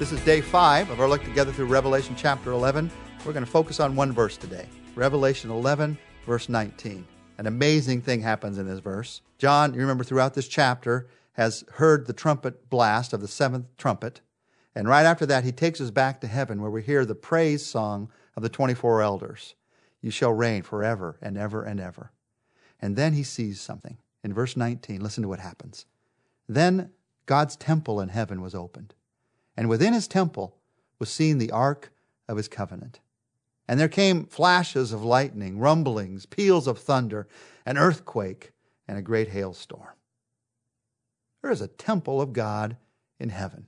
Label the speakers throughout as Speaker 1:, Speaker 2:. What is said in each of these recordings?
Speaker 1: This is day five of our look together through Revelation chapter 11. We're going to focus on one verse today Revelation 11, verse 19. An amazing thing happens in this verse. John, you remember throughout this chapter, has heard the trumpet blast of the seventh trumpet. And right after that, he takes us back to heaven where we hear the praise song of the 24 elders You shall reign forever and ever and ever. And then he sees something. In verse 19, listen to what happens. Then God's temple in heaven was opened and within his temple was seen the ark of his covenant. And there came flashes of lightning, rumblings, peals of thunder, an earthquake, and a great hailstorm. There is a temple of God in heaven.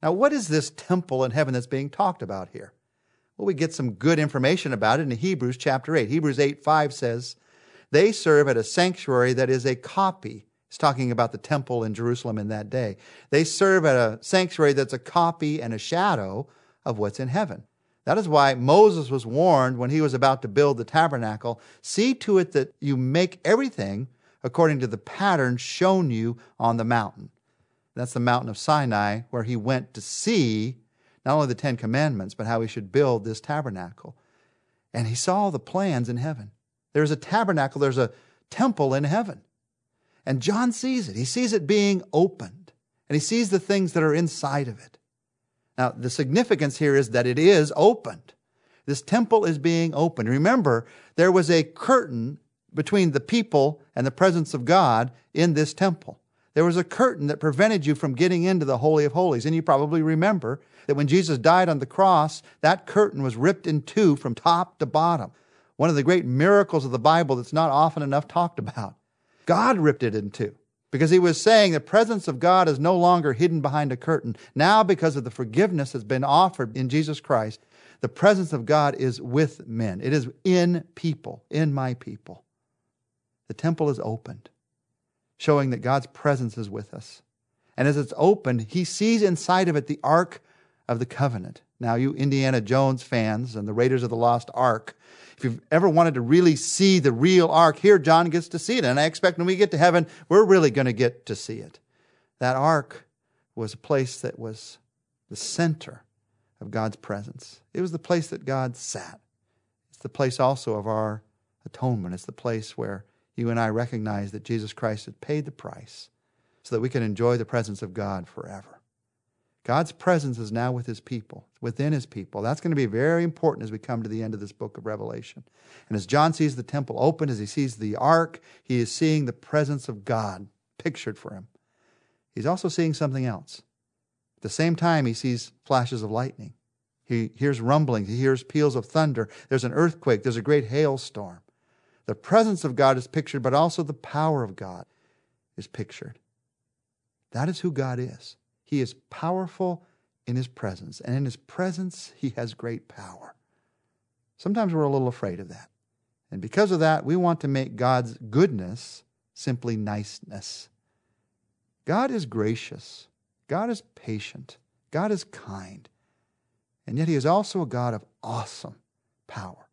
Speaker 1: Now, what is this temple in heaven that's being talked about here? Well, we get some good information about it in Hebrews chapter 8. Hebrews 8 5 says, They serve at a sanctuary that is a copy Talking about the temple in Jerusalem in that day. They serve at a sanctuary that's a copy and a shadow of what's in heaven. That is why Moses was warned when he was about to build the tabernacle see to it that you make everything according to the pattern shown you on the mountain. That's the mountain of Sinai, where he went to see not only the Ten Commandments, but how he should build this tabernacle. And he saw the plans in heaven. There's a tabernacle, there's a temple in heaven. And John sees it. He sees it being opened, and he sees the things that are inside of it. Now, the significance here is that it is opened. This temple is being opened. Remember, there was a curtain between the people and the presence of God in this temple. There was a curtain that prevented you from getting into the Holy of Holies. And you probably remember that when Jesus died on the cross, that curtain was ripped in two from top to bottom. One of the great miracles of the Bible that's not often enough talked about. God ripped it in two because he was saying the presence of God is no longer hidden behind a curtain. Now, because of the forgiveness that's been offered in Jesus Christ, the presence of God is with men. It is in people, in my people. The temple is opened, showing that God's presence is with us. And as it's opened, he sees inside of it the Ark of the Covenant. Now, you Indiana Jones fans and the Raiders of the Lost Ark, if you've ever wanted to really see the real ark, here John gets to see it. And I expect when we get to heaven, we're really going to get to see it. That ark was a place that was the center of God's presence. It was the place that God sat. It's the place also of our atonement. It's the place where you and I recognize that Jesus Christ had paid the price so that we can enjoy the presence of God forever. God's presence is now with his people, within his people. That's going to be very important as we come to the end of this book of Revelation. And as John sees the temple open, as he sees the ark, he is seeing the presence of God pictured for him. He's also seeing something else. At the same time, he sees flashes of lightning. He hears rumblings. He hears peals of thunder. There's an earthquake. There's a great hailstorm. The presence of God is pictured, but also the power of God is pictured. That is who God is. He is powerful in His presence, and in His presence, He has great power. Sometimes we're a little afraid of that. And because of that, we want to make God's goodness simply niceness. God is gracious, God is patient, God is kind, and yet He is also a God of awesome power,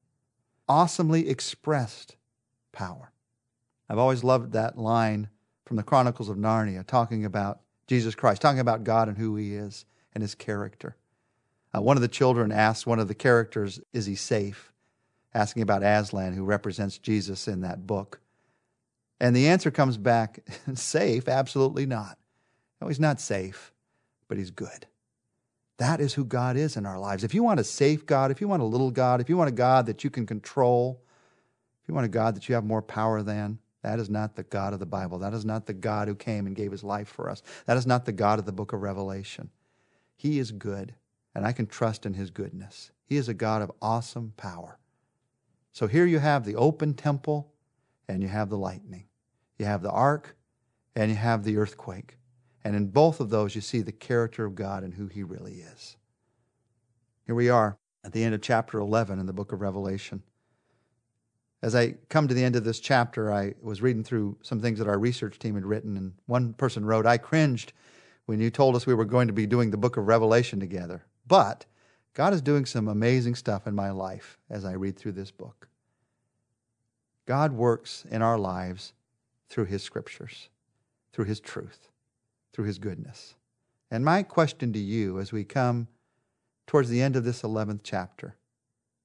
Speaker 1: awesomely expressed power. I've always loved that line from the Chronicles of Narnia talking about Jesus Christ, talking about God and who he is and his character. Uh, one of the children asked one of the characters, Is he safe? Asking about Aslan, who represents Jesus in that book. And the answer comes back safe? Absolutely not. No, he's not safe, but he's good. That is who God is in our lives. If you want a safe God, if you want a little God, if you want a God that you can control, if you want a God that you have more power than, that is not the God of the Bible. That is not the God who came and gave his life for us. That is not the God of the book of Revelation. He is good, and I can trust in his goodness. He is a God of awesome power. So here you have the open temple, and you have the lightning. You have the ark, and you have the earthquake. And in both of those, you see the character of God and who he really is. Here we are at the end of chapter 11 in the book of Revelation. As I come to the end of this chapter, I was reading through some things that our research team had written, and one person wrote, I cringed when you told us we were going to be doing the book of Revelation together. But God is doing some amazing stuff in my life as I read through this book. God works in our lives through His scriptures, through His truth, through His goodness. And my question to you as we come towards the end of this 11th chapter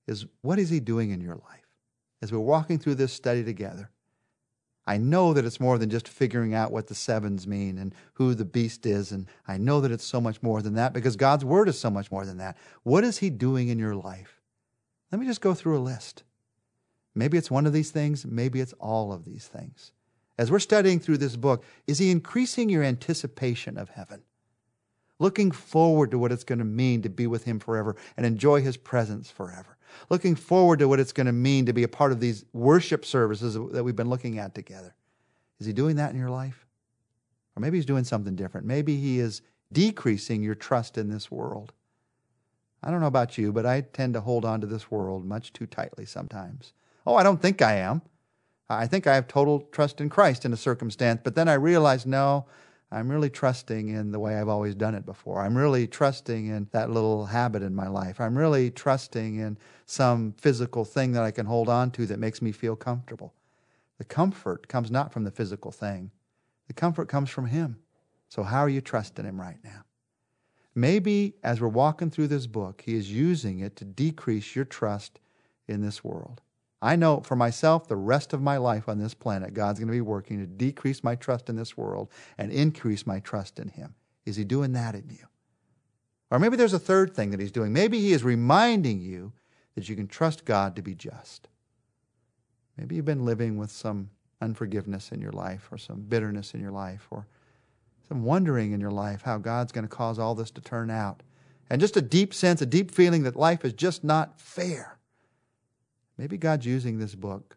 Speaker 1: is what is he doing in your life? As we're walking through this study together, I know that it's more than just figuring out what the sevens mean and who the beast is. And I know that it's so much more than that because God's word is so much more than that. What is He doing in your life? Let me just go through a list. Maybe it's one of these things, maybe it's all of these things. As we're studying through this book, is He increasing your anticipation of heaven? Looking forward to what it's going to mean to be with Him forever and enjoy His presence forever looking forward to what it's going to mean to be a part of these worship services that we've been looking at together. Is he doing that in your life? Or maybe he's doing something different. Maybe he is decreasing your trust in this world. I don't know about you, but I tend to hold on to this world much too tightly sometimes. Oh, I don't think I am. I think I have total trust in Christ in a circumstance, but then I realize no, I'm really trusting in the way I've always done it before. I'm really trusting in that little habit in my life. I'm really trusting in some physical thing that I can hold on to that makes me feel comfortable. The comfort comes not from the physical thing, the comfort comes from Him. So, how are you trusting Him right now? Maybe as we're walking through this book, He is using it to decrease your trust in this world. I know for myself, the rest of my life on this planet, God's going to be working to decrease my trust in this world and increase my trust in Him. Is He doing that in you? Or maybe there's a third thing that He's doing. Maybe He is reminding you that you can trust God to be just. Maybe you've been living with some unforgiveness in your life or some bitterness in your life or some wondering in your life how God's going to cause all this to turn out. And just a deep sense, a deep feeling that life is just not fair. Maybe God's using this book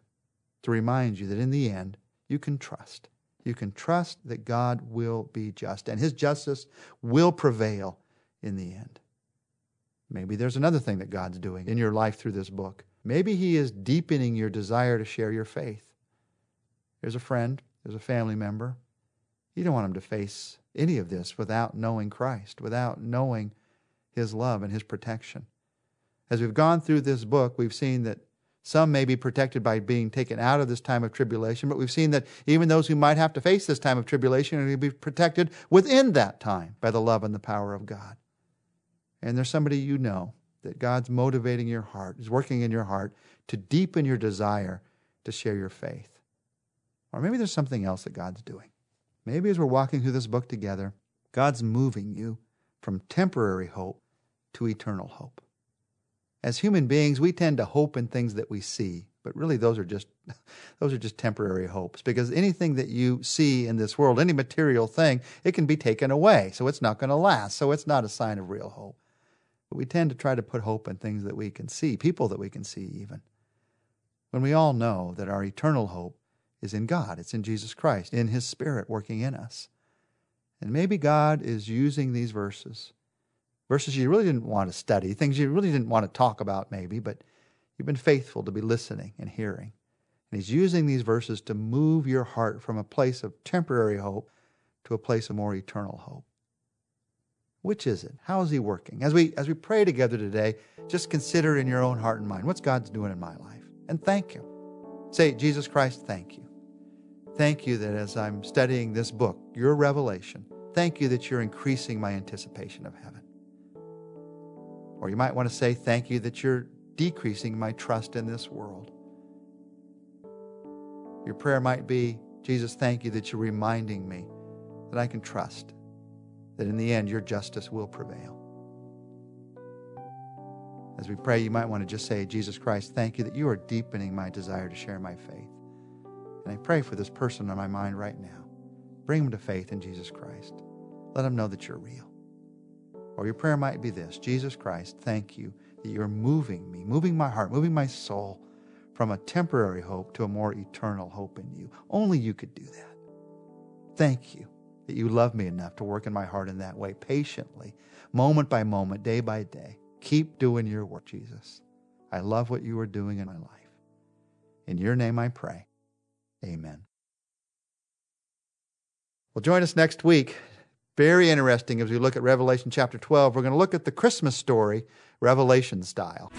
Speaker 1: to remind you that in the end, you can trust. You can trust that God will be just and his justice will prevail in the end. Maybe there's another thing that God's doing in your life through this book. Maybe he is deepening your desire to share your faith. There's a friend, there's a family member. You don't want him to face any of this without knowing Christ, without knowing his love and his protection. As we've gone through this book, we've seen that some may be protected by being taken out of this time of tribulation, but we've seen that even those who might have to face this time of tribulation are going to be protected within that time by the love and the power of God. And there's somebody you know that God's motivating your heart, is working in your heart to deepen your desire to share your faith. Or maybe there's something else that God's doing. Maybe as we're walking through this book together, God's moving you from temporary hope to eternal hope as human beings, we tend to hope in things that we see, but really those are just those are just temporary hopes because anything that you see in this world, any material thing, it can be taken away, so it's not going to last. So it's not a sign of real hope. But we tend to try to put hope in things that we can see, people that we can see even. When we all know that our eternal hope is in God, it's in Jesus Christ, in his spirit working in us. And maybe God is using these verses verses you really didn't want to study, things you really didn't want to talk about, maybe, but you've been faithful to be listening and hearing. And he's using these verses to move your heart from a place of temporary hope to a place of more eternal hope. Which is it? How is he working? As we as we pray together today, just consider in your own heart and mind what's God's doing in my life. And thank him. Say, Jesus Christ, thank you. Thank you that as I'm studying this book, your revelation, thank you that you're increasing my anticipation of heaven. Or you might want to say, Thank you that you're decreasing my trust in this world. Your prayer might be, Jesus, thank you that you're reminding me that I can trust, that in the end your justice will prevail. As we pray, you might want to just say, Jesus Christ, thank you that you are deepening my desire to share my faith. And I pray for this person on my mind right now. Bring them to faith in Jesus Christ. Let them know that you're real. Or your prayer might be this Jesus Christ, thank you that you're moving me, moving my heart, moving my soul from a temporary hope to a more eternal hope in you. Only you could do that. Thank you that you love me enough to work in my heart in that way, patiently, moment by moment, day by day. Keep doing your work, Jesus. I love what you are doing in my life. In your name I pray. Amen. Well, join us next week very interesting as we look at Revelation chapter 12. We're going to look at the Christmas story, Revelation style.